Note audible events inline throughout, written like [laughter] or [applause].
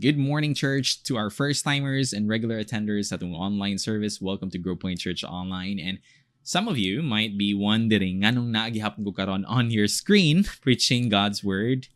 Good morning, church. To our first timers and regular attenders at the online service, welcome to Grow Point Church Online. And some of you might be wondering, anong naagihapon ko karon on your screen [laughs] preaching God's Word?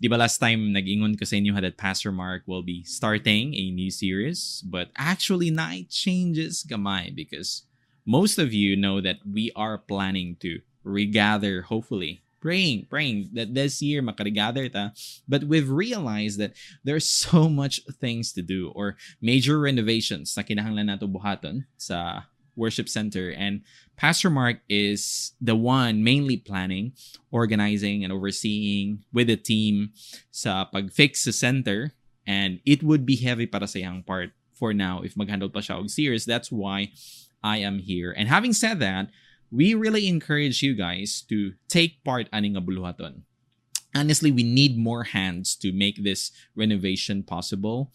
Di ba last time nag-ingon ko sa inyo that Pastor Mark will be starting a new series, but actually night changes gamay because most of you know that we are planning to regather, hopefully, praying, praying that this year makarigather ta. But we've realized that there's so [laughs] much things to do or major renovations na kinahanglan nato buhaton sa worship center and Pastor Mark is the one mainly planning, organizing and overseeing with the team sa pag-fix sa center and it would be heavy para sa yang part for now if mag-handle pa siya og serious. That's why I am here. And having said that, we really encourage you guys to take part aning abuluhaton. Honestly, we need more hands to make this renovation possible.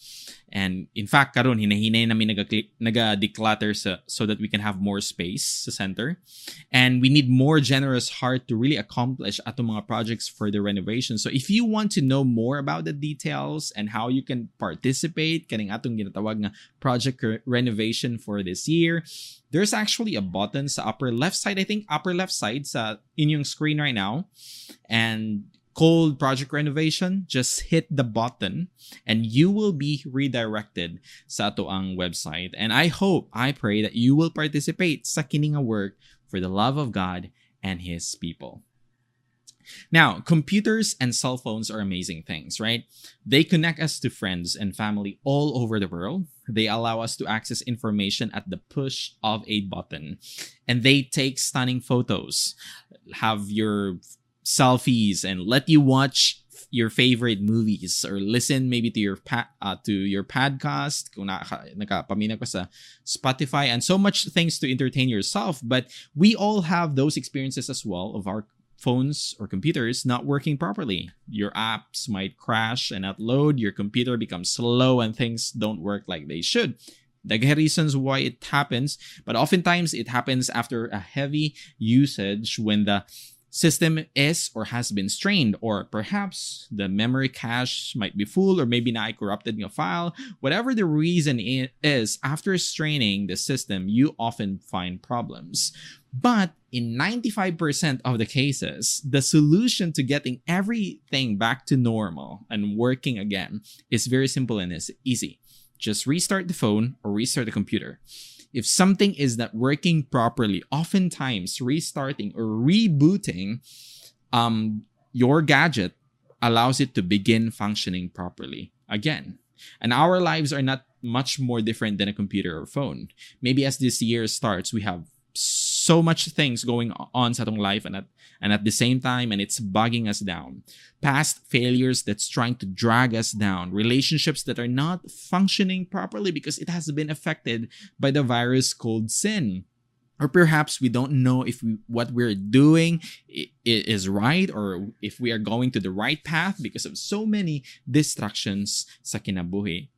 And in fact, karon hinahinay namin naga-declutter sa, so that we can have more space sa center. And we need more generous heart to really accomplish atong mga projects for the renovation. So if you want to know more about the details and how you can participate kaning atong ginatawag nga project renovation for this year, there's actually a button sa upper left side, I think upper left side sa inyong screen right now. And called project renovation, just hit the button and you will be redirected sa ang website. And I hope, I pray that you will participate sa kininga work for the love of God and His people. Now, computers and cell phones are amazing things, right? They connect us to friends and family all over the world. They allow us to access information at the push of a button. And they take stunning photos, have your selfies, and let you watch your favorite movies or listen maybe to your pa- uh, to your podcast kung nakapamina ko sa Spotify and so much things to entertain yourself but we all have those experiences as well of our phones or computers not working properly. Your apps might crash and not load, your computer becomes slow, and things don't work like they should. Are reasons why it happens, but oftentimes it happens after a heavy usage when the system is or has been strained, or perhaps the memory cache might be full, or maybe not I corrupted your file. Whatever the reason is, after straining the system, you often find problems. But in 95% of the cases, the solution to getting everything back to normal and working again is very simple and is easy. Just restart the phone or restart the computer. If something is not working properly, oftentimes restarting or rebooting um, your gadget allows it to begin functioning properly again. And our lives are not much more different than a computer or phone. Maybe as this year starts, we have so much things going on sa atong life and at, and at the same time and it's bugging us down. Past failures that's trying to drag us down. Relationships that are not functioning properly because it has been affected by the virus called sin. Or perhaps we don't know if we, what we're doing is right or if we are going to the right path because of so many distractions sa kinabuhi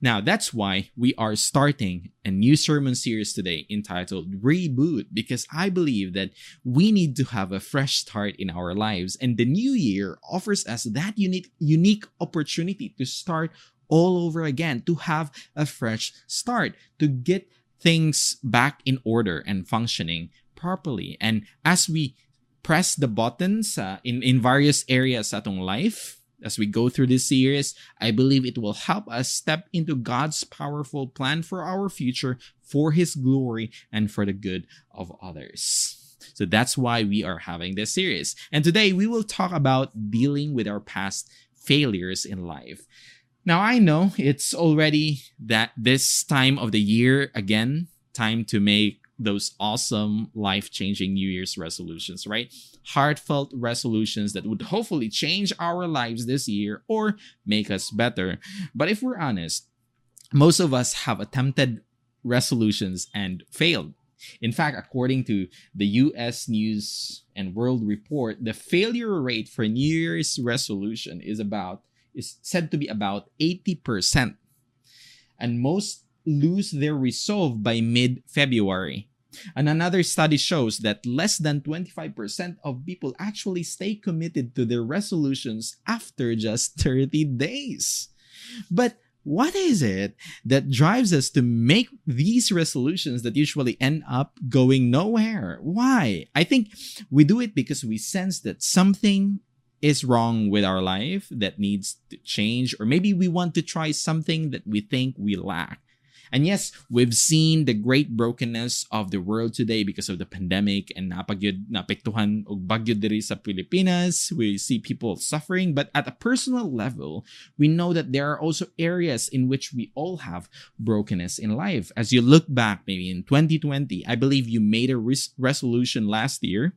now, that's why we are starting a new sermon series today entitled Reboot, because I believe that we need to have a fresh start in our lives. And the new year offers us that unique, unique opportunity to start all over again, to have a fresh start, to get things back in order and functioning properly. And as we press the buttons uh, in, in various areas atong life, as we go through this series, I believe it will help us step into God's powerful plan for our future, for His glory, and for the good of others. So that's why we are having this series. And today we will talk about dealing with our past failures in life. Now, I know it's already that this time of the year, again, time to make those awesome life changing New Year's resolutions, right? Heartfelt resolutions that would hopefully change our lives this year or make us better. But if we're honest, most of us have attempted resolutions and failed. In fact, according to the US News and World Report, the failure rate for New Year's resolution is about is said to be about 80%. And most lose their resolve by mid February. And another study shows that less than 25% of people actually stay committed to their resolutions after just 30 days. But what is it that drives us to make these resolutions that usually end up going nowhere? Why? I think we do it because we sense that something is wrong with our life that needs to change, or maybe we want to try something that we think we lack. And yes, we've seen the great brokenness of the world today because of the pandemic and napagyud napektuhan og bagyo diri sa Pilipinas. We see people suffering, but at a personal level, we know that there are also areas in which we all have brokenness in life. As you look back, maybe in 2020, I believe you made a res- resolution last year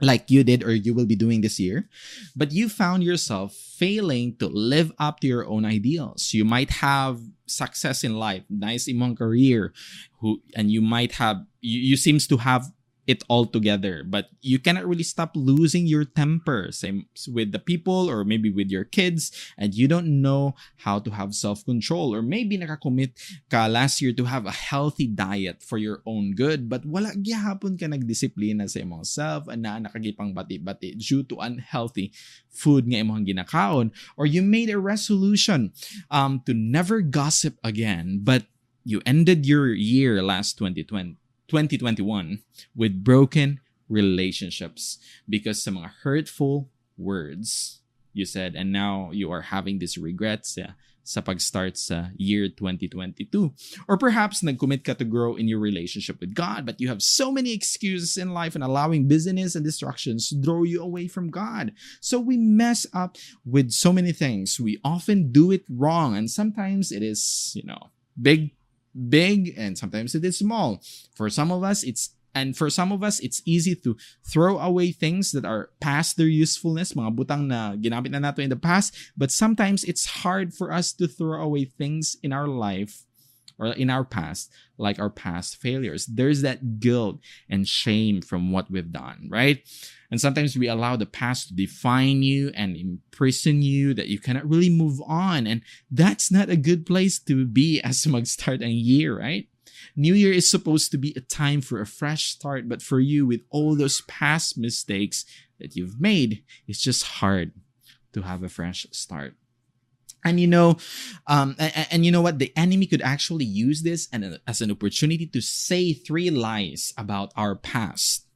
like you did or you will be doing this year, but you found yourself failing to live up to your own ideals. You might have success in life, nice imong career, who and you might have you, you seems to have it all together. But you cannot really stop losing your temper, same with the people or maybe with your kids, and you don't know how to have self-control. Or maybe nakakommit ka last year to have a healthy diet for your own good, but wala gyapon ka nagdisiplina sa imong self and na nakagipang bati-bati due to unhealthy food nga imong ginakaon. Or you made a resolution um, to never gossip again, but you ended your year last 2020 2021 with broken relationships. Because some hurtful words you said and now you are having these regrets yeah, sa pag-start sa year 2022 or perhaps nag-commit ka to grow in your relationship with God but you have so many excuses in life and allowing busyness and distractions to draw you away from God. So we mess up with so many things. We often do it wrong and sometimes it is you know big big and sometimes it is small. For some of us, it's and for some of us, it's easy to throw away things that are past their usefulness, mga butang na ginamit na nato in the past. But sometimes it's hard for us to throw away things in our life or in our past, like our past failures. There's that guilt and shame from what we've done, right? And sometimes we allow the past to define you and imprison you that you cannot really move on. And that's not a good place to be [laughs] as mag-start a year, right? New Year is supposed to be a time for a fresh start, but for you, with all those past mistakes that you've made, it's just hard to have a fresh start. And you know, um, and, and, you know what? The enemy could actually use this and as an opportunity to say three lies about our past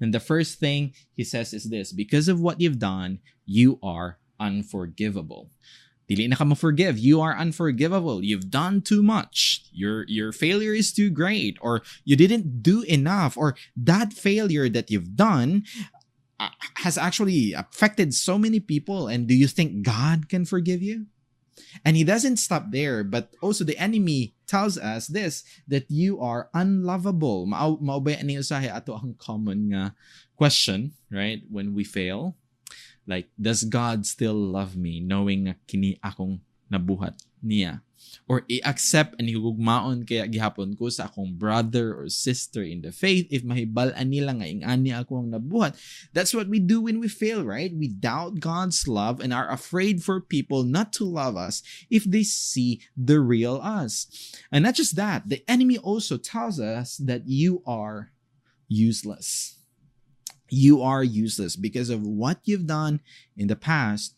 and the first thing he says is this because of what you've done, you are unforgivable. Dili na ka forgive. You are unforgivable. You've done too much. Your your failure is too great or you didn't do enough or that failure that you've done uh, has actually affected so many people and do you think God can forgive you? And he doesn't stop there, but also the enemy tells us this that you are unlovable. Mao ba ani usahay ato ang common question, right? When we fail, like does God still love me knowing nga kini akong nabuhat niya? Or i-accept ani hugugmaon kaya gihapon ko sa akong brother or sister in the faith if mahibal-an nila nga ingani ako ang nabuhat. That's what we do when we fail, right? We doubt God's love and are afraid for people not to love us if they see the real us. And not just that, the enemy also tells us that you are useless. You are useless because of what you've done in the past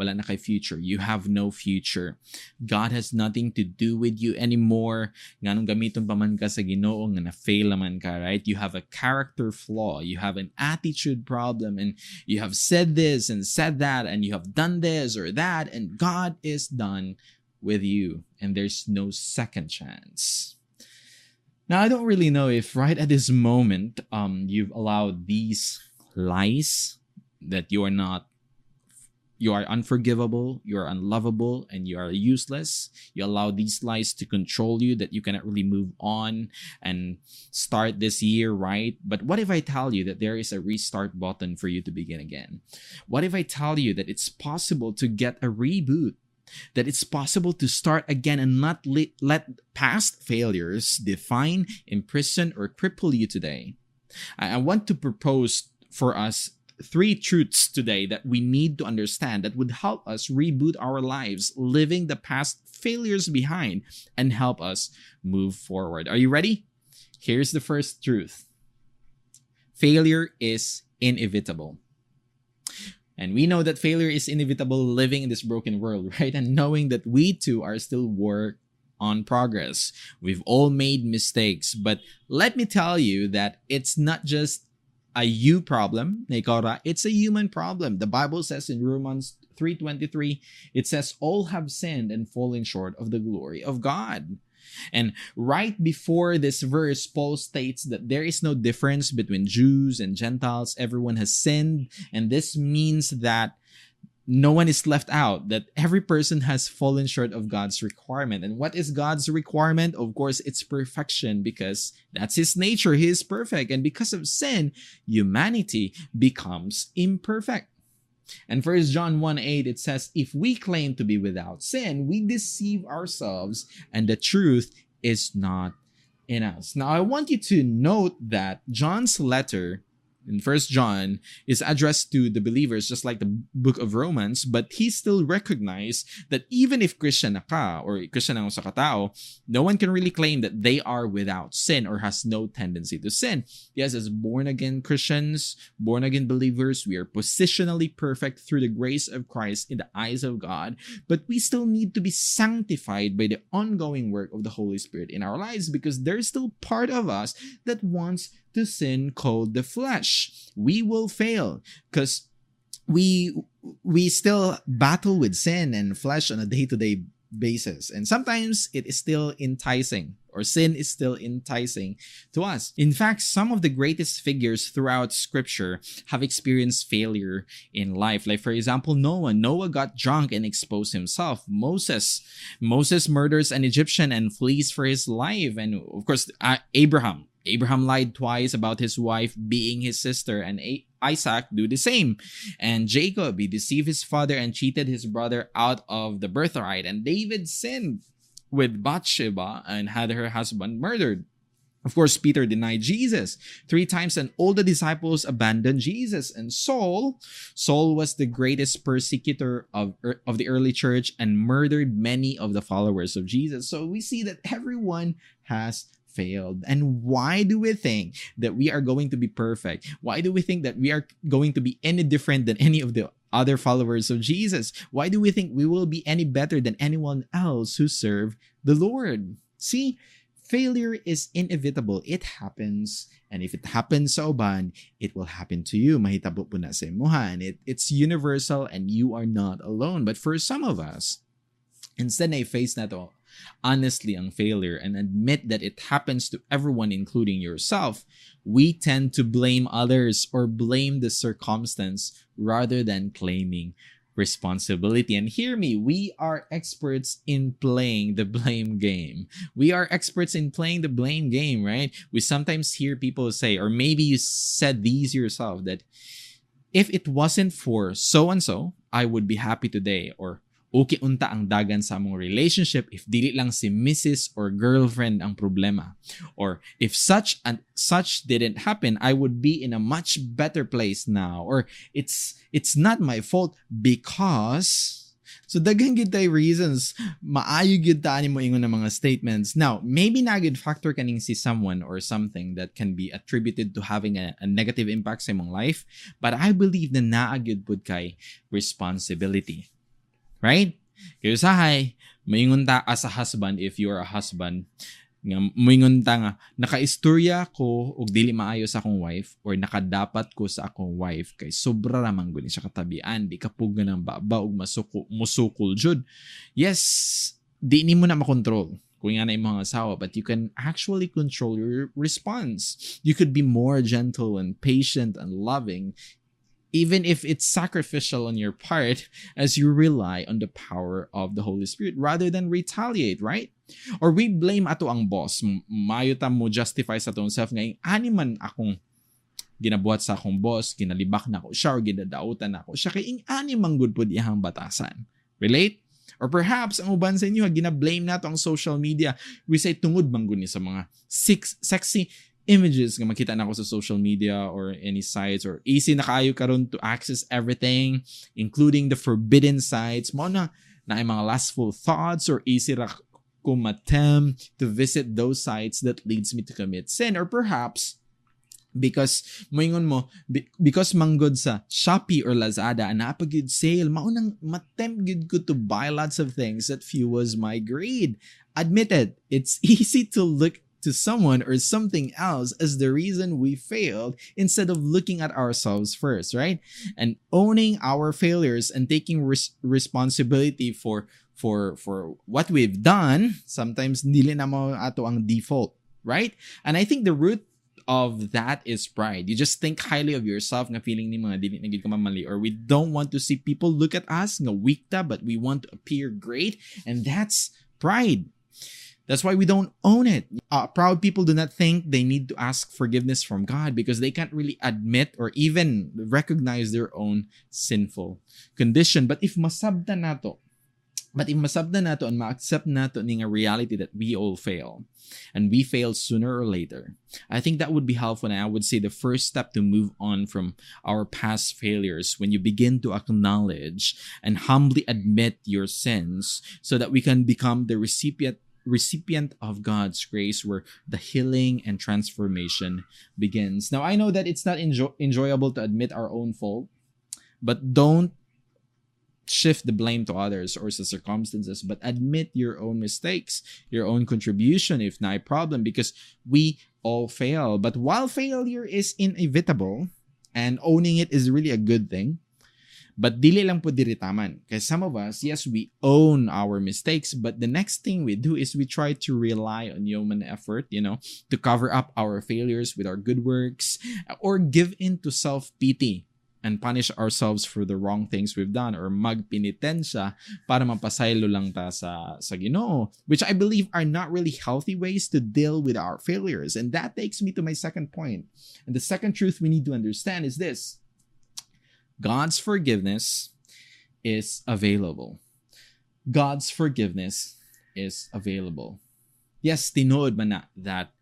wala na kay future. You have no future. God has nothing to do with you anymore. Nga nung gamiton pa man ka sa ginoo, nga na-fail ka, right? You have a character flaw. You have an attitude problem and you have said this and said that and you have done this or that and God is done with you and there's no second chance. Now, I don't really know if right at this moment um, you've allowed these lies that you are not you are unforgivable, you are unlovable, and you are useless. You allow these lies to control you that you cannot really move on and start this year right. But what if I tell you that there is a restart button for you to begin again? What if I tell you that it's possible to get a reboot? That it's possible to start again and not let, let past failures define, imprison, or cripple you today. I, I want to propose for us three truths today that we need to understand that would help us reboot our lives, leaving the past failures behind and help us move forward. Are you ready? Here's the first truth failure is inevitable. And we know that failure is inevitable living in this broken world, [laughs] right? And knowing that we too are still work on progress. We've all made mistakes, but let me tell you that it's not just a you problem, it's a human problem. The Bible says in Romans 3:23, it says all have sinned and fallen short of the glory of God. And right before this verse, Paul states that there is no difference between Jews and Gentiles. Everyone has sinned. And this means that no one is left out, that every person has fallen short of God's requirement. And what is God's requirement? Of course, it's perfection because that's his nature. He is perfect. And because of sin, humanity becomes imperfect. And First John 1 8, it says, If we claim to be without sin, we deceive ourselves, and the truth is not in us. Now, I want you to note that John's letter in First John is addressed to the believers just like the book of Romans but he still recognized that even if Christian na ka or Christian ang sa katao no one can really claim that they are without sin or has no tendency to sin. Yes as born again Christians born again believers we are positionally perfect through the grace of Christ in the eyes of God but we still need to be sanctified by the ongoing work of the Holy Spirit in our lives because there's still part of us that wants to sin called the flesh. We will fail because we we still battle with sin and flesh on a day-to-day basis. And sometimes it is still enticing or sin is still enticing to us. In fact, some of the greatest figures throughout scripture have experienced failure in life. Like for example, Noah. Noah got drunk and exposed himself. Moses. Moses murders an Egyptian and flees for his life. And of course, Abraham. Abraham lied twice about his wife being his sister, and Isaac do the same. And Jacob, he deceived his father and cheated his brother out of the birthright. And David sinned with Bathsheba and had her husband murdered. Of course, Peter denied Jesus three times, and all the disciples abandoned Jesus. And Saul, Saul was the greatest persecutor of, er, of the early church and murdered many of the followers of Jesus. So we see that everyone has failed. And why do we think that we are going to be perfect? Why do we think that we are going to be any different than any of the other followers of Jesus? Why do we think we will be any better than anyone else who serve the Lord? See, failure is inevitable. It happens. And if it happens sa uban, it will happen to you. Mahitabo na sa imuhan. It, it's universal and you are not alone. But for some of us, instead na face na to, honestly ang failure and admit that it happens to everyone, including yourself, we tend to blame others or blame the circumstance rather than claiming responsibility. And hear me, we are experts in playing the blame game. We are experts in playing the blame game, right? We sometimes hear people say, or maybe you said these yourself, that if it wasn't for so and so, I would be happy today. Or okay unta ang dagan sa among relationship if dili lang si Mrs. or girlfriend ang problema. Or if such and such didn't happen, I would be in a much better place now. Or it's it's not my fault because So daghan gid tay reasons maayo gid ta mo ingon ng mga statements. Now, maybe na gid factor kaning si someone or something that can be attributed to having a, a negative impact sa imong life, but I believe na naa gid pud kay responsibility. Right? Kaya usahay, maingon ta as a husband, if you are a husband, nga moingon ta nga nakaistorya ko og dili maayo sa akong wife or nakadapat ko sa akong wife kay sobra ra man guni siya katabian. Di kapug nang baba og masuko musukol jud. Yes di ni mo na makontrol kung nga na mga asawa but you can actually control your response. You could be more gentle and patient and loving even if it's sacrificial on your part as you rely on the power of the Holy Spirit rather than retaliate, right? Or we blame ato ang boss. Mayo ta mo justify sa atong self nga ani man akong ginabuhat sa akong boss, ginalibak na ako siya or ginadautan na ako siya kay ing ani man good pud iyang batasan. Relate? Or perhaps ang uban sa inyo gina-blame nato ang social media. We say tungod man ni sa mga six, sexy images nga makita na ako sa social media or any sites or easy na kaayo karon to access everything including the forbidden sites. Mo na na ay mga lustful thoughts or easy ra ko attempt to visit those sites that leads me to commit sin or perhaps because moingon mo be- because manggod sa Shopee or Lazada and napagid sale maunang matempt gid ko to buy lots of things that fuels my greed. Admit it it's [laughs] easy to look to someone or something else as the reason we failed instead of looking at ourselves first right and owning our failures and taking res- responsibility for for for what we've done sometimes dili na ato ang default right and i think the root of that is pride. You just think highly of yourself nga feeling ni mga dili na gid ka mamali or we don't want to see people look at us nga weak ta but we want to appear great and that's pride. That's why we don't own it. Uh, proud people do not think they need to ask forgiveness from God because they can't really admit or even recognize their own sinful condition. But if masabda nato, but if masabda nato and ma-accept nato ning a reality that we all fail, and we fail sooner or later. I think that would be helpful. And I would say the first step to move on from our past failures when you begin to acknowledge and humbly admit your sins so that we can become the recipient recipient of God's grace where the healing and transformation begins. Now I know that it's not enjo- enjoyable to admit our own fault, but don't shift the blame to others or to circumstances, but admit your own mistakes, your own contribution if not a problem, because we all fail. But while failure is inevitable and owning it is really a good thing, but dili lang po diritaman. Because some of us, yes, we own our mistakes, but the next thing we do is we try to rely on human effort, you know, to cover up our failures with our good works or give in to self-pity and punish ourselves for the wrong things we've done or magpinitensya para mapasaylo lang ta sa, sa Ginoo, which I believe are not really healthy ways to deal with our failures. And that takes me to my second point. And the second truth we need to understand is this God's forgiveness is available. God's forgiveness is available. Yes, tinood man na that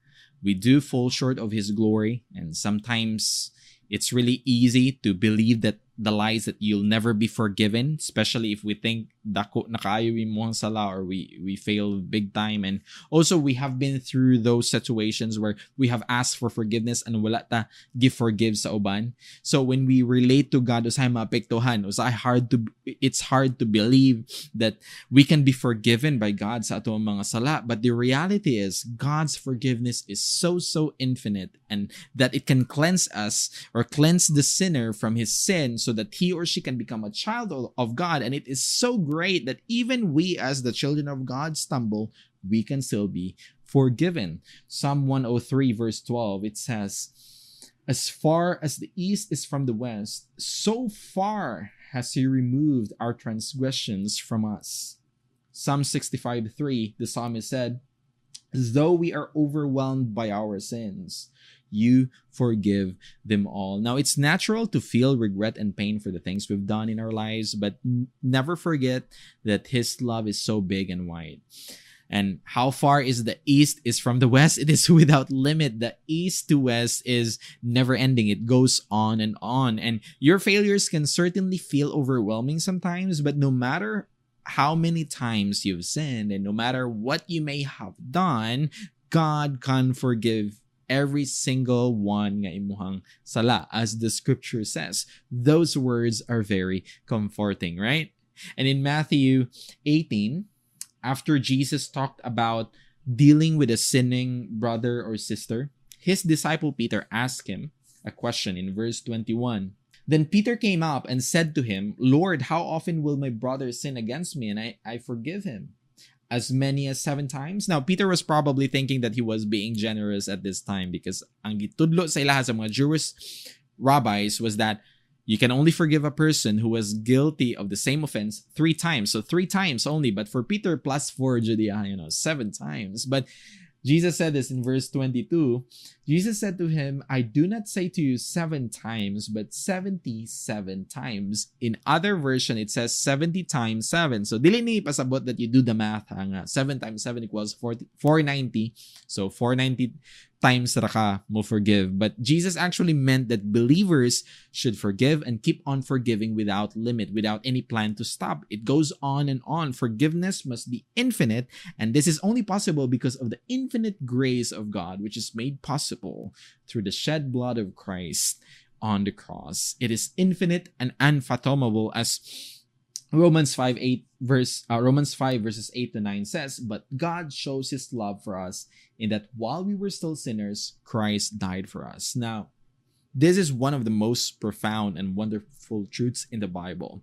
we do fall short of His glory, and sometimes it's really easy to believe that the lies that you'll never be forgiven, especially if we think dako nakaayo mo ang sala or we we fail big time and also we have been through those situations where we have asked for forgiveness and wala ta give forgive sa uban. So when we relate to God usay maapektuhan, usay hard to it's hard to believe that we can be forgiven by God sa atong mga sala, but the reality is God's forgiveness is so so infinite and that it can cleanse us or cleanse the sinner from his sin so that he or she can become a child of God. And it is so great that even we, as the children of God, stumble, we can still be forgiven. Psalm 103, verse 12, it says, As far as the east is from the west, so far has he removed our transgressions from us. Psalm 65, 3, the psalmist said, Though we are overwhelmed by our sins, you forgive them all. Now, it's natural to feel regret and pain for the things we've done in our lives, but n- never forget that His love is so big and wide. And how far is the east is from the west? It is [laughs] without limit. The east to west is never ending. It goes on and on. And your failures can certainly feel overwhelming sometimes, but no matter how many times you've sinned and no matter what you may have done, God can forgive every single one nga imuhang sala as the scripture says. Those words are very comforting right? And in Matthew 18 after Jesus talked about dealing with a sinning brother or sister his disciple Peter asked him a question in verse 21 then Peter came up and said to him, Lord, how often will my brother sin against me and I, I forgive him? As many as seven times. Now, Peter was probably thinking that he was being generous at this time because ang gitudlo sa ilaha sa mga Jewish rabbis was that you can only forgive a person who was guilty of the same offense three times. So three times only. But for Peter, plus four Judea, ah, you know, seven times. But Jesus said this in verse 22. Jesus said to him, I do not say to you seven times, but 77 times. In other version, it says 70 times 7. So, dili ni pasabot that you do the math. Ha, 7 times 7 equals 40, 490. So, 490 times ra ka mo forgive. But Jesus actually meant that believers should forgive and keep on forgiving without limit, without any plan to stop. It goes on and on. Forgiveness must be infinite, and this is only possible because of the infinite grace of God, which is made possible through the shed blood of Christ on the cross. It is infinite and unfathomable as Romans 5 8 verse uh, Romans 5 verses 8 to 9 says, But God shows his love for us in that while we were still sinners, Christ died for us. Now, this is one of the most profound and wonderful truths in the Bible.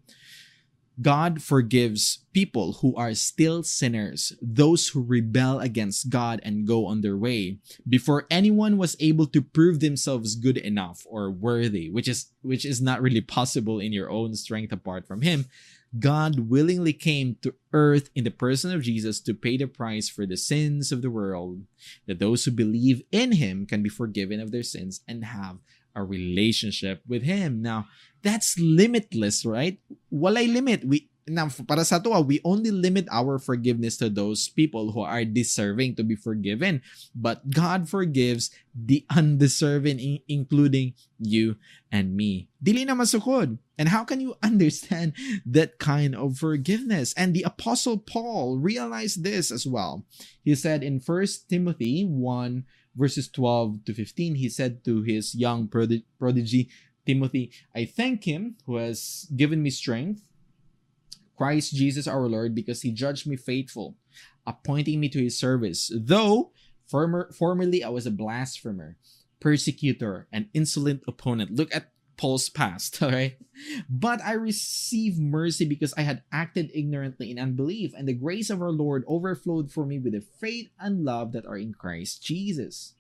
God forgives people who are still sinners, those who rebel against God and go on their way, before anyone was able to prove themselves good enough or worthy, which is which is not really possible in your own strength apart from him. God willingly came to earth in the person of Jesus to pay the price for the sins of the world, that those who believe in him can be forgiven of their sins and have a relationship with him. Now, that's limitless, right? Walay limit. We now para sa to, we only limit our forgiveness to those people who are deserving to be forgiven. But God forgives the [laughs] undeserving, including you and me. Dili na masukod. And how can you [laughs] understand that kind of forgiveness? And the apostle Paul realized this as well. He said in First Timothy 1 verses 12 to 15, he said to his young prodigy Timothy, I thank him who has given me strength Christ Jesus our Lord because he judged me faithful, appointing me to his service. Though former, formerly I was a blasphemer, persecutor, and insolent opponent. Look at Paul's past, [laughs] all right? But I received mercy because I had acted ignorantly in unbelief, and the grace of our Lord overflowed for me with the faith and love that are in Christ Jesus.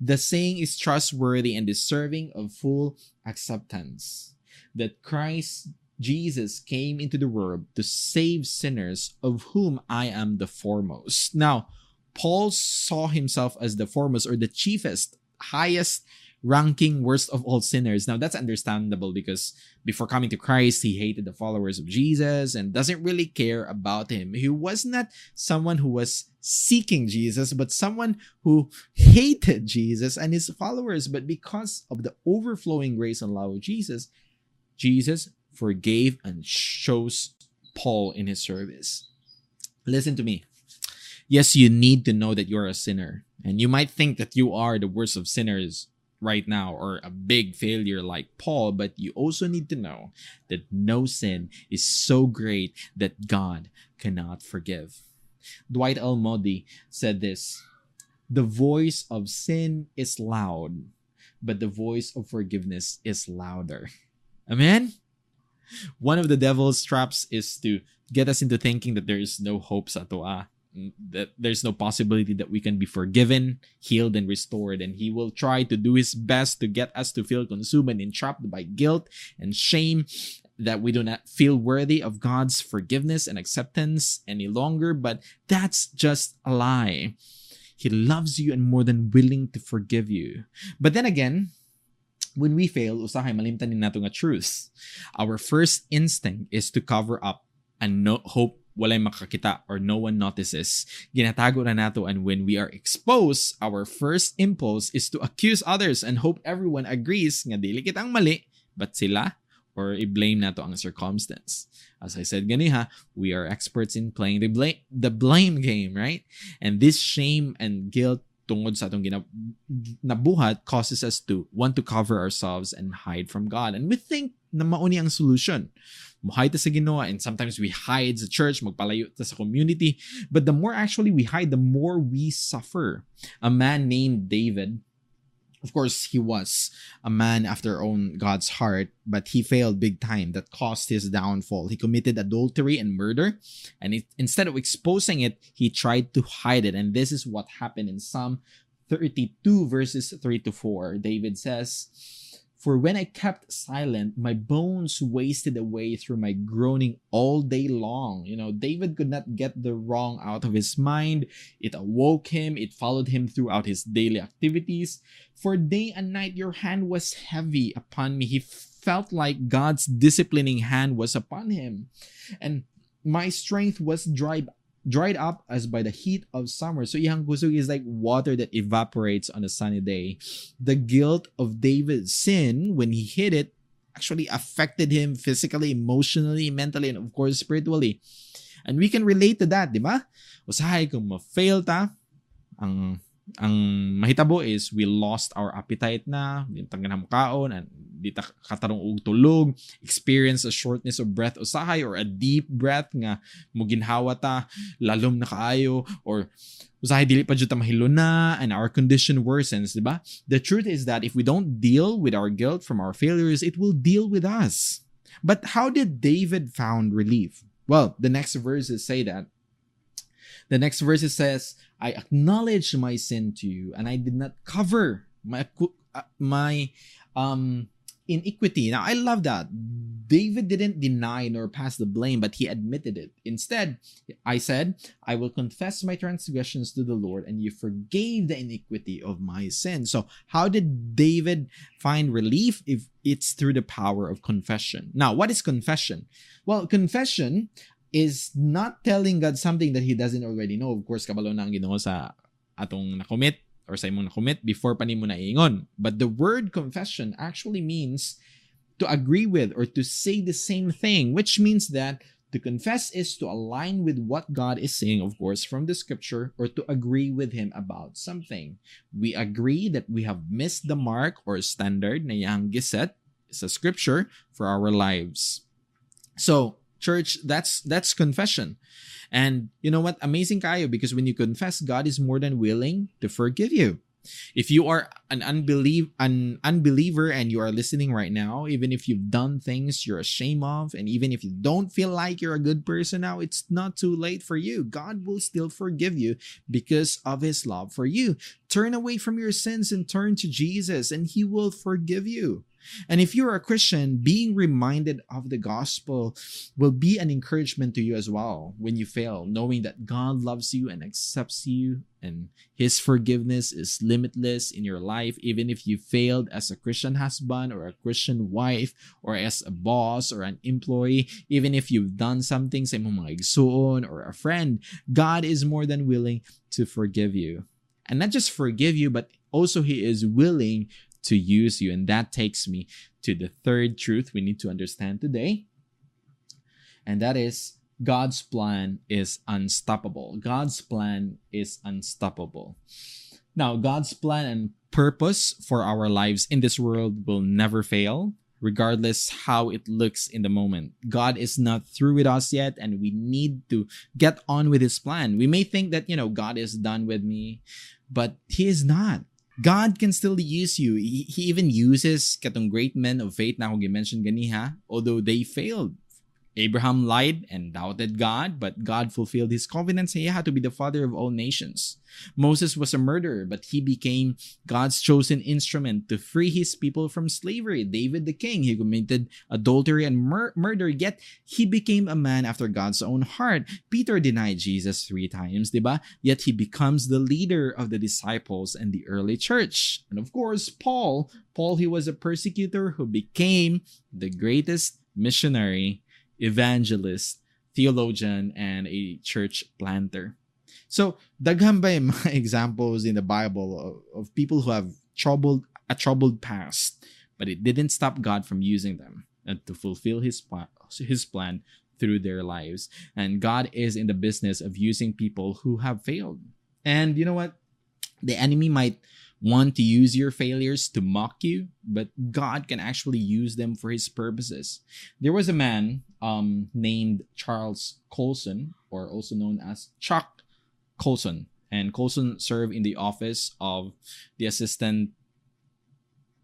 The saying is trustworthy and deserving of full acceptance that Christ Jesus came into the world to save sinners, of whom I am the foremost. Now, Paul saw himself as the foremost or the chiefest, highest ranking worst of all sinners. Now, that's understandable because before coming to Christ, he hated the followers of Jesus and doesn't really care about him. He was not someone who was seeking Jesus, but someone who hated Jesus and his followers. But because of the overflowing grace and love of Jesus, Jesus forgave and chose Paul in his service. Listen to me. Yes, you need to know that you're a sinner. And you might think that you are the worst of sinners right now or a big failure like Paul, but you also need to know that no sin is so great that God cannot forgive. Dwight L. Moody said this The voice of sin is loud, but the voice of forgiveness is louder. Amen? One of the devil's traps is to get us into thinking that there is no hope sa toa, ah, that there's no possibility that we can be forgiven, healed, and restored. And he will try to do his best to get us to feel consumed and entrapped by guilt and shame that we do not feel worthy of God's forgiveness and acceptance any longer. But that's just a lie. He loves you and more than willing to forgive you. But then again, when we fail, usahay malimtanin nato nga truth. Our first instinct is to cover up and no, hope walay makakita or no one notices. Ginatago na nato and when we are exposed, our first impulse is to accuse others and hope everyone agrees nga dili kitang mali, but sila or i-blame nato ang circumstance. As I said ganiha, we are experts in playing the blame, the blame game, right? And this shame and guilt tungod sa atong ginab- nabuhat causes us to want to cover ourselves and hide from God. And we think na mauni ang solution. Muhide ta sa Ginoo and sometimes we hide sa church, magpalayo ta sa community. But the more actually we hide, the more we suffer. A man named David of course, he was a man after own God's heart, but he failed big time. That caused his downfall. He committed adultery and murder, and it, instead of exposing it, he tried to hide it. And this is what happened in Psalm 32, verses 3 to 4. David says, for when I kept silent, my bones wasted away through my groaning all day long. You know, David could not get the wrong out of his mind. It awoke him, it followed him throughout his daily activities. For day and night, your hand was heavy upon me. He felt like God's disciplining hand was upon him. And my strength was dried dried up as by the heat of summer. So iyang kusog is like water that evaporates on a sunny day. The guilt of David's sin when he hit it actually affected him physically, emotionally, mentally, and of course spiritually. And we can relate to that, di ba? Usahay kung ma-fail ta, ang ang mahitabo is we lost our appetite na, di tangan kaon, and di ta katarong og tulog, experience a shortness of breath usahay or a deep breath nga muginhawa ta, lalom na kaayo, or usahay dili pa jud ta mahilo na, and our condition worsens, di ba? The truth is that if we don't deal with our guilt from our failures, it will deal with us. But how did David found relief? Well, the next verses say that the next verse it says, I acknowledge my sin to you and I did not cover my uh, my um iniquity. Now I love that. David didn't deny nor pass the blame, but he admitted it. Instead, I said, I will confess my transgressions to the Lord, and you forgave the iniquity of my sin. So, how did David find relief if it's through the power of confession? Now, what is confession? Well, confession is not telling God something that He doesn't already know. Of course, kabalo na ang sa atong nakomit or sa imong nakomit before pa nimo. But the word confession actually means to agree with or to say the same thing, which means that to confess is to align with what God is saying, of course, from the scripture, or to agree with Him about something. We agree that we have missed the mark or standard na yang giset sa scripture for our lives. So, church that's that's confession. And you know what? Amazing kayo because when you confess god is more than willing to forgive you. If you are an unbelief an unbeliever and you are listening right now even if you've done things you're ashamed of and even if you don't feel like you're a good person now it's not too late for you. God will still forgive you because of his love for you. Turn away from your sins and turn to jesus and he will forgive you and if you're a Christian, being reminded of the gospel will be an encouragement to you as well when you fail, knowing that God loves you and accepts you and his forgiveness is limitless in your life, even if you failed as a Christian husband or a Christian wife or as a boss or an employee, even if you've done something sa oh mga or a friend, God is more than willing to forgive you. And not just forgive you, but also he is willing to use you. And that takes me to the third truth we need to understand today. And that is God's plan is unstoppable. God's plan is unstoppable. Now, God's plan and purpose for our lives in this world will never fail, regardless how it looks in the moment. God is not through with us yet, and we need to get on with His plan. We may think that, you know, God is done with me, but He is not. God can still use you. He, he even uses katong great men of faith na akong mentioned ganiha, although they failed. Abraham lied and doubted God, but God fulfilled his covenant saying he had to be the father of all nations. Moses was a murderer, but he became God's chosen instrument to free his people from slavery. David the king, he committed adultery and mur- murder, yet he became a man after God's own heart. Peter denied Jesus three times, diba? Yet he becomes the leader of the disciples and the early church. And of course, Paul, Paul, he was a persecutor who became the greatest missionary evangelist, theologian, and a church planter. So, daghan ba yung [laughs] mga examples in the Bible of, of people who have troubled a troubled past, but it didn't stop God from using them and to fulfill his his plan through their lives. And God is in the business of using people who have failed. And you know what? The enemy might want to use your failures to mock you, but God can actually use them for his purposes. There was a man um, named Charles Colson, or also known as Chuck Colson, and Colson served in the office of the Assistant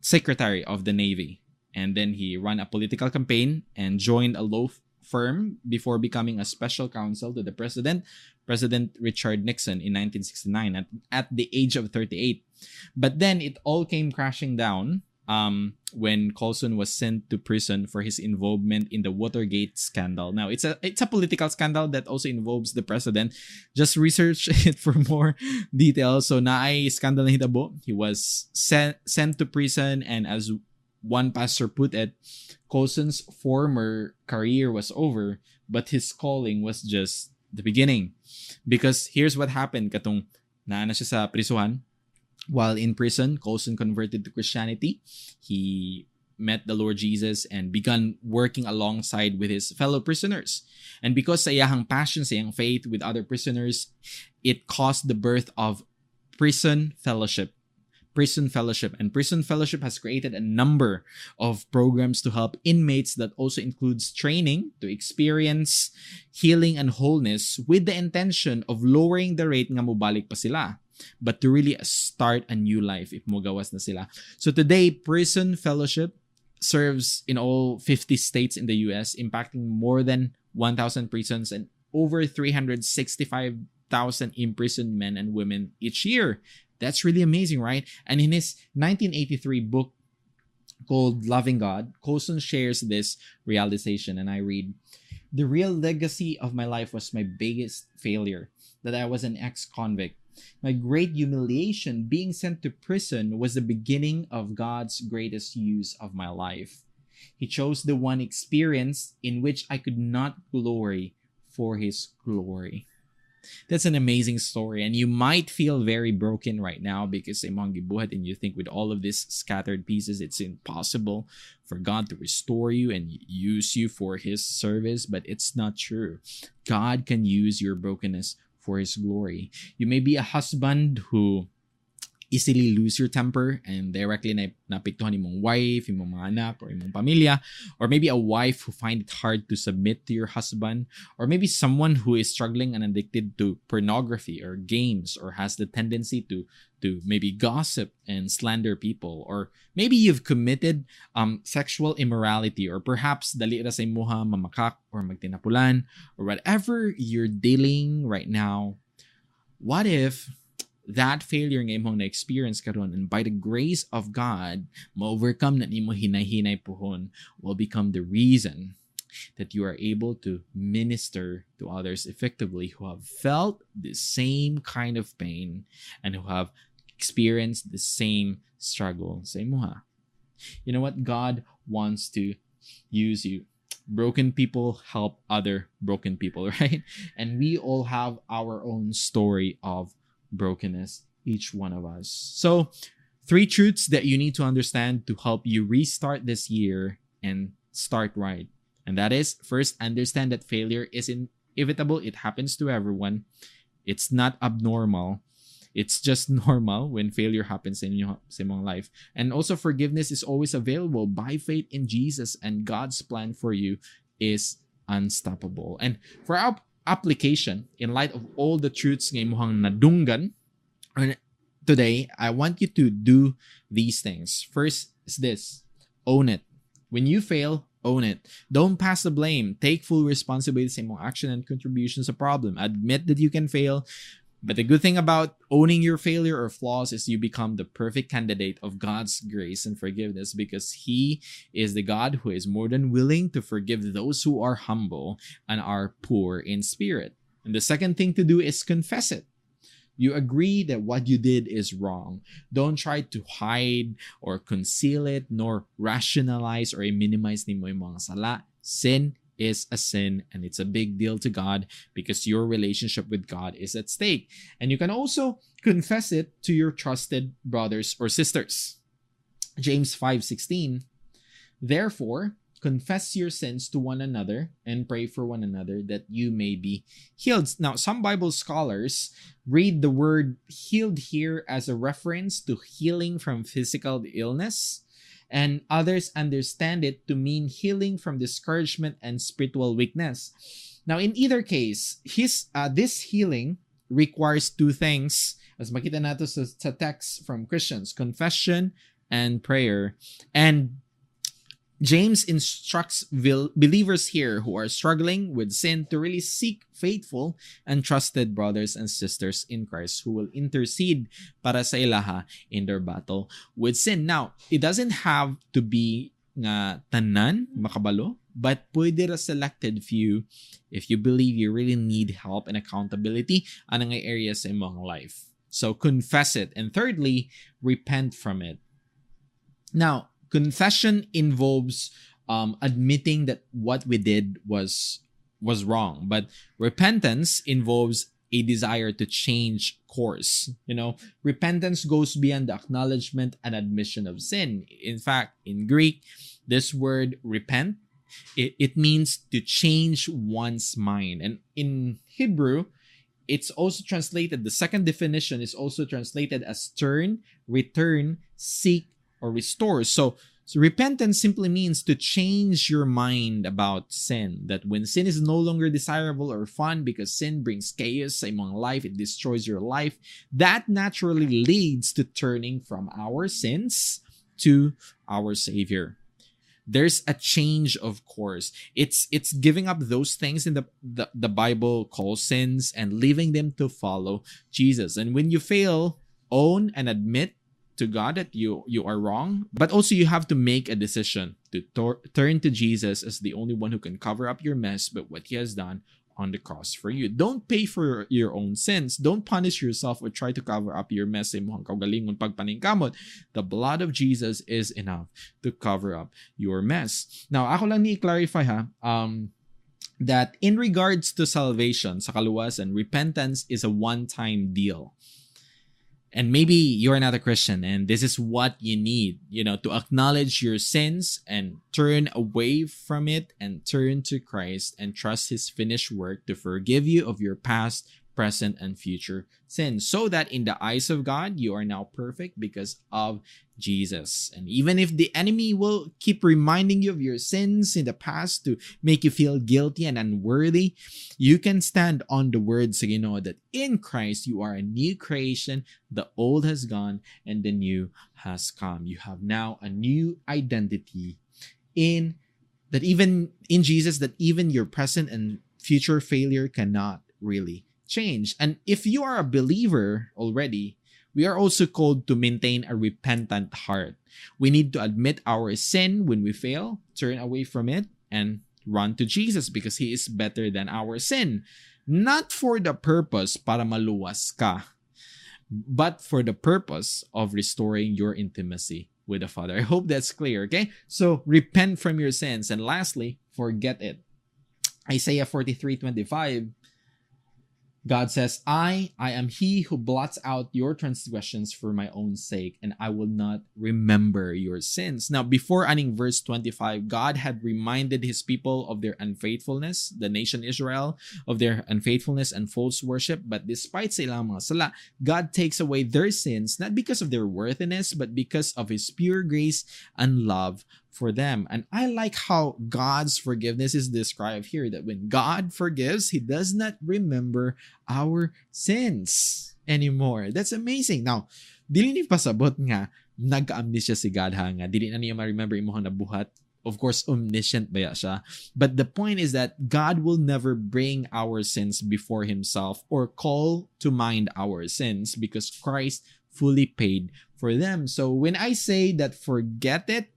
Secretary of the Navy. And then he ran a political campaign and joined a law firm before becoming a special counsel to the president, President Richard Nixon, in 1969 at, at the age of 38. But then it all came crashing down um, when Colson was sent to prison for his involvement in the Watergate scandal. Now, it's a it's a political scandal that also involves the president. Just research [laughs] it for more details. So, naay scandal na hitabo. He was sent sent to prison, and as one pastor put it, Colson's former career was over, but his calling was just the beginning. Because here's what happened katong naana siya sa prisuhan. While in prison, Colson converted to Christianity. He met the Lord Jesus and began working alongside with his fellow prisoners. And because sa iyahang passion, sa iyang faith with other prisoners, it caused the birth of Prison Fellowship. Prison Fellowship. And Prison Fellowship has created a number of programs to help inmates that also includes training to experience healing and wholeness with the intention of lowering the rate nga mubalik pa sila but to really start a new life if mugawas na sila. So today, Prison Fellowship serves in all 50 states in the US, impacting more than 1,000 prisons and over 365,000 imprisoned men and women each year. That's really amazing, right? And in his 1983 book called Loving God, Colson shares this realization, and I read The real legacy of my life was my biggest failure that I was an ex convict. My great humiliation, being sent to prison, was the beginning of God's greatest use of my life. He chose the one experience in which I could not glory for His glory. That's an amazing story. And you might feel very broken right now because eh, imong gibuhat and you think with all of these scattered pieces, it's impossible for God to restore you and use you for his service, but it's not true. God can use your brokenness for his glory. You may be a husband who easily lose your temper and directly na napiktuhan imong wife, imong mga anak, or imong pamilya, or maybe a wife who find it hard to submit to your husband, or maybe someone who is struggling and addicted to pornography or games, or has the tendency to to maybe gossip and slander people, or maybe you've committed um, sexual immorality, or perhaps dali ra sa imuha mamakak or magtinapulan, or whatever you're dealing right now. What if that failure nga imong na-experience karon and by the grace of God, ma-overcome na nimo hinay-hinay pohon will become the reason that you are able to minister to others effectively who have felt the same kind of pain and who have experienced the same struggle sa imuha. You know what? God wants to use you. Broken people help other broken people, [laughs] right? And we all have our own story of brokenness, each one of us. So, three truths that you need to understand to help you restart this year and start right. And that is first, understand that failure is inevitable, it happens to everyone. It's not abnormal. It's just [laughs] normal when failure happens in your in life. And also forgiveness is always available by faith in Jesus and God's plan for you is unstoppable. And for our application in light of all the truths nga imuhang nadunggan today i want you to do these things. First is this. Own it. When you fail own it. Don't pass the blame. Take full responsibility sa imong action and contributions a problem. Admit that you can fail but the good thing about owning your failure or flaws is you become the perfect candidate of God's grace and forgiveness because He is the God who is more than willing to forgive those who are humble and are poor in spirit. And the second thing to do is confess it. You agree that what you did is wrong. Don't try to hide or conceal it, nor rationalize or minimize ni mo yung mga sala. Sin is a sin and it's a big deal to God because your relationship with God is at stake. And you can also confess it to your trusted brothers or sisters. James 5:16 Therefore confess your sins to one another and pray for one another that you may be healed. Now, some Bible scholars read the word healed here as a reference to healing from physical illness and others understand it to mean healing from discouragement and spiritual weakness. Now, in either case, his uh, this healing requires two things. As makita nato sa, text from Christians, confession and prayer. And James instructs believers here who are struggling with sin to really seek faithful and trusted brothers and sisters in Christ who will intercede para sa ilaha in their battle with sin. Now, it doesn't have to be nga tanan makabalo, but pwede ra selected few if you believe you really need help and accountability anang areas in mong life. So confess it. And thirdly, repent from it. Now, confession involves um, admitting that what we did was was wrong but repentance involves a desire to change course. You know, repentance goes beyond the acknowledgement and admission of sin. In fact, in Greek, this word repent, it, it means to change one's mind. And in Hebrew, it's also translated, the second definition is also translated as turn, return, seek, or restore. So, so repentance simply means to change your mind about sin. That when sin is no longer desirable or fun because sin brings chaos among life, it destroys your life. That naturally leads to turning from our sins to our Savior there's a change of course it's it's giving up those things in the, the the bible calls sins and leaving them to follow jesus and when you fail own and admit to god that you you are wrong but also you have to make a decision to tor- turn to jesus as the only one who can cover up your mess but what he has done on the cross for you. Don't pay for your own sins. Don't punish yourself or try to cover up your mess pagpaningkamot. The blood of Jesus is enough to cover up your mess. Now, ako lang ni clarify ha, um, that in regards to salvation, sa kaluwasan, repentance is a one-time deal and maybe you're not a Christian and this is what you need, you know, to acknowledge your sins and turn away from it and turn to Christ and trust his finished work to forgive you of your past, present, and future sins, so that in the eyes of God, you are now perfect because of Jesus. And even if the enemy will keep reminding you of your sins in the past to make you feel guilty and unworthy, you can stand on the words you know that in Christ you are a new creation, the old has gone and the new has come. You have now a new identity in that even in Jesus that even your present and future failure cannot really change. And if you are a believer already, we are also called to maintain a repentant heart. We need to admit our sin when we fail, turn away from it, and run to Jesus because He is better than our sin. Not for the purpose para maluwas ka, but for the purpose of restoring your intimacy with the Father. I hope that's clear, okay? So repent from your sins. And lastly, forget it. Isaiah 43 25 God says, I, I am he who blots out your transgressions for my own sake, and I will not remember your sins. Now, before ending verse 25, God had reminded his people of their unfaithfulness, the nation Israel, of their unfaithfulness and false worship. But despite silang mga sala, God takes away their sins, not because of their worthiness, but because of his pure grace and love for them. And I like how God's forgiveness is described here that when God forgives, he does not remember our sins anymore. That's amazing. Now, dili ni pasabot nga nag-amnesia si God ha nga dili na niya ma-remember imong nabuhat of course omniscient ba siya but the point is that God will never bring our sins before himself or call to mind our sins because Christ fully paid for them so when I say that forget it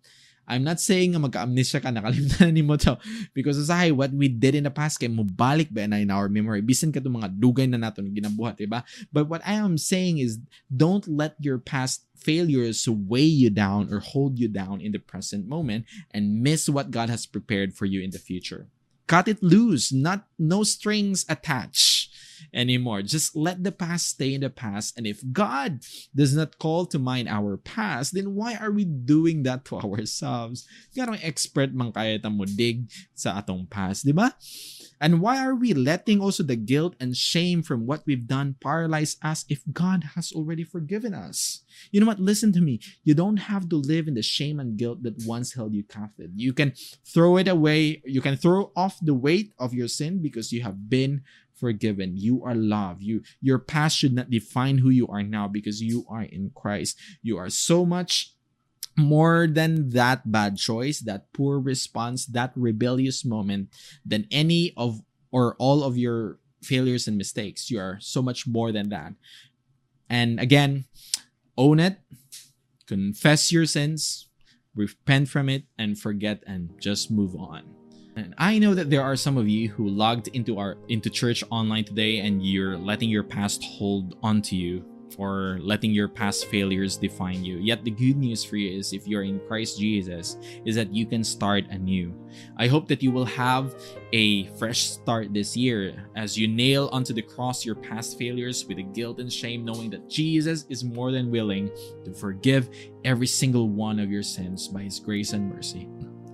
I'm not saying nga magka-amnesia ka, nakalimutan [laughs] ni mo to. Because usahay, what we did in the past, kay mubalik ba na in our memory. Bisan ka mga dugay na nato ginabuhat, diba? But what I am saying is, don't let your past failures weigh you down or hold you down in the present moment and miss what God has prepared for you in the future. Cut it loose, not no strings attached anymore. Just let the past stay in the past. And if God does not call to mind our past, then why are we doing that to [laughs] ourselves? Garang expert man kaya mo dig sa atong past, di ba? And why are we letting also the guilt and shame from what we've done paralyze us if God has already forgiven us? You know what? Listen to me. You don't have to live in the shame and guilt that once held you captive. You can throw it away. You can throw off the weight of your sin because you have been forgiven. You are loved. You your past should not define who you are now because you are in Christ. You are so much more than that bad choice, that poor response, that rebellious moment than any of or all of your failures and mistakes. You are so much more than that. And again, own it, confess your sins, repent from it, and forget and just move on. And I know that there are some of you who logged into our into church online today and you're letting your past hold on to you or letting your past failures define you. Yet the good news for you is if you're in Christ Jesus is that you can start anew. I hope that you will have a fresh start this year as you nail onto the cross your past failures with the guilt and shame knowing that Jesus is more than willing to forgive every single one of your sins by his grace and mercy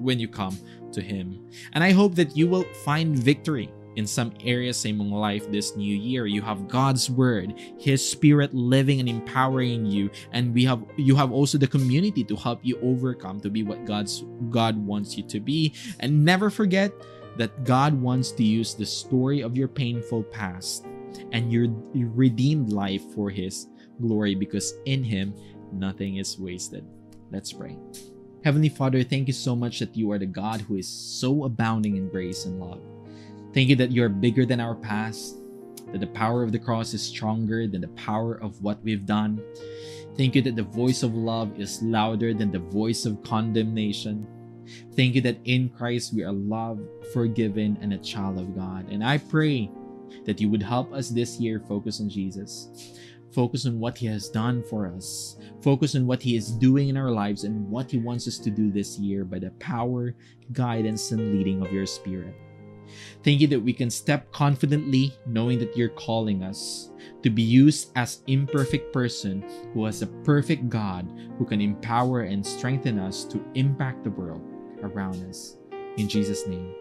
when you come to him. And I hope that you will find victory in some areas mong life this new year. You have God's word, His Spirit living and empowering you, and we have you have also the community to help you overcome to be what God's God wants you to be. And never forget that God wants to use the story of your painful past and your redeemed life for His glory because in Him nothing is wasted. Let's pray. Heavenly Father, thank you so much that you are the God who is so abounding in grace and love. Thank you that you're bigger than our past, that the power of the cross is stronger than the power of what we've done. Thank you that the voice of love is louder than the voice of condemnation. Thank you that in Christ we are loved, forgiven, and a child of God. And I pray that you would help us this year focus on Jesus. Focus on what He has done for us. Focus on what He is doing in our lives and what He wants us to do this year by the power, guidance, and leading of your Spirit. Thank you that we can step confidently knowing that you're calling us to be used as imperfect person who has a perfect God who can empower and strengthen us to impact the world around us. In Jesus' name,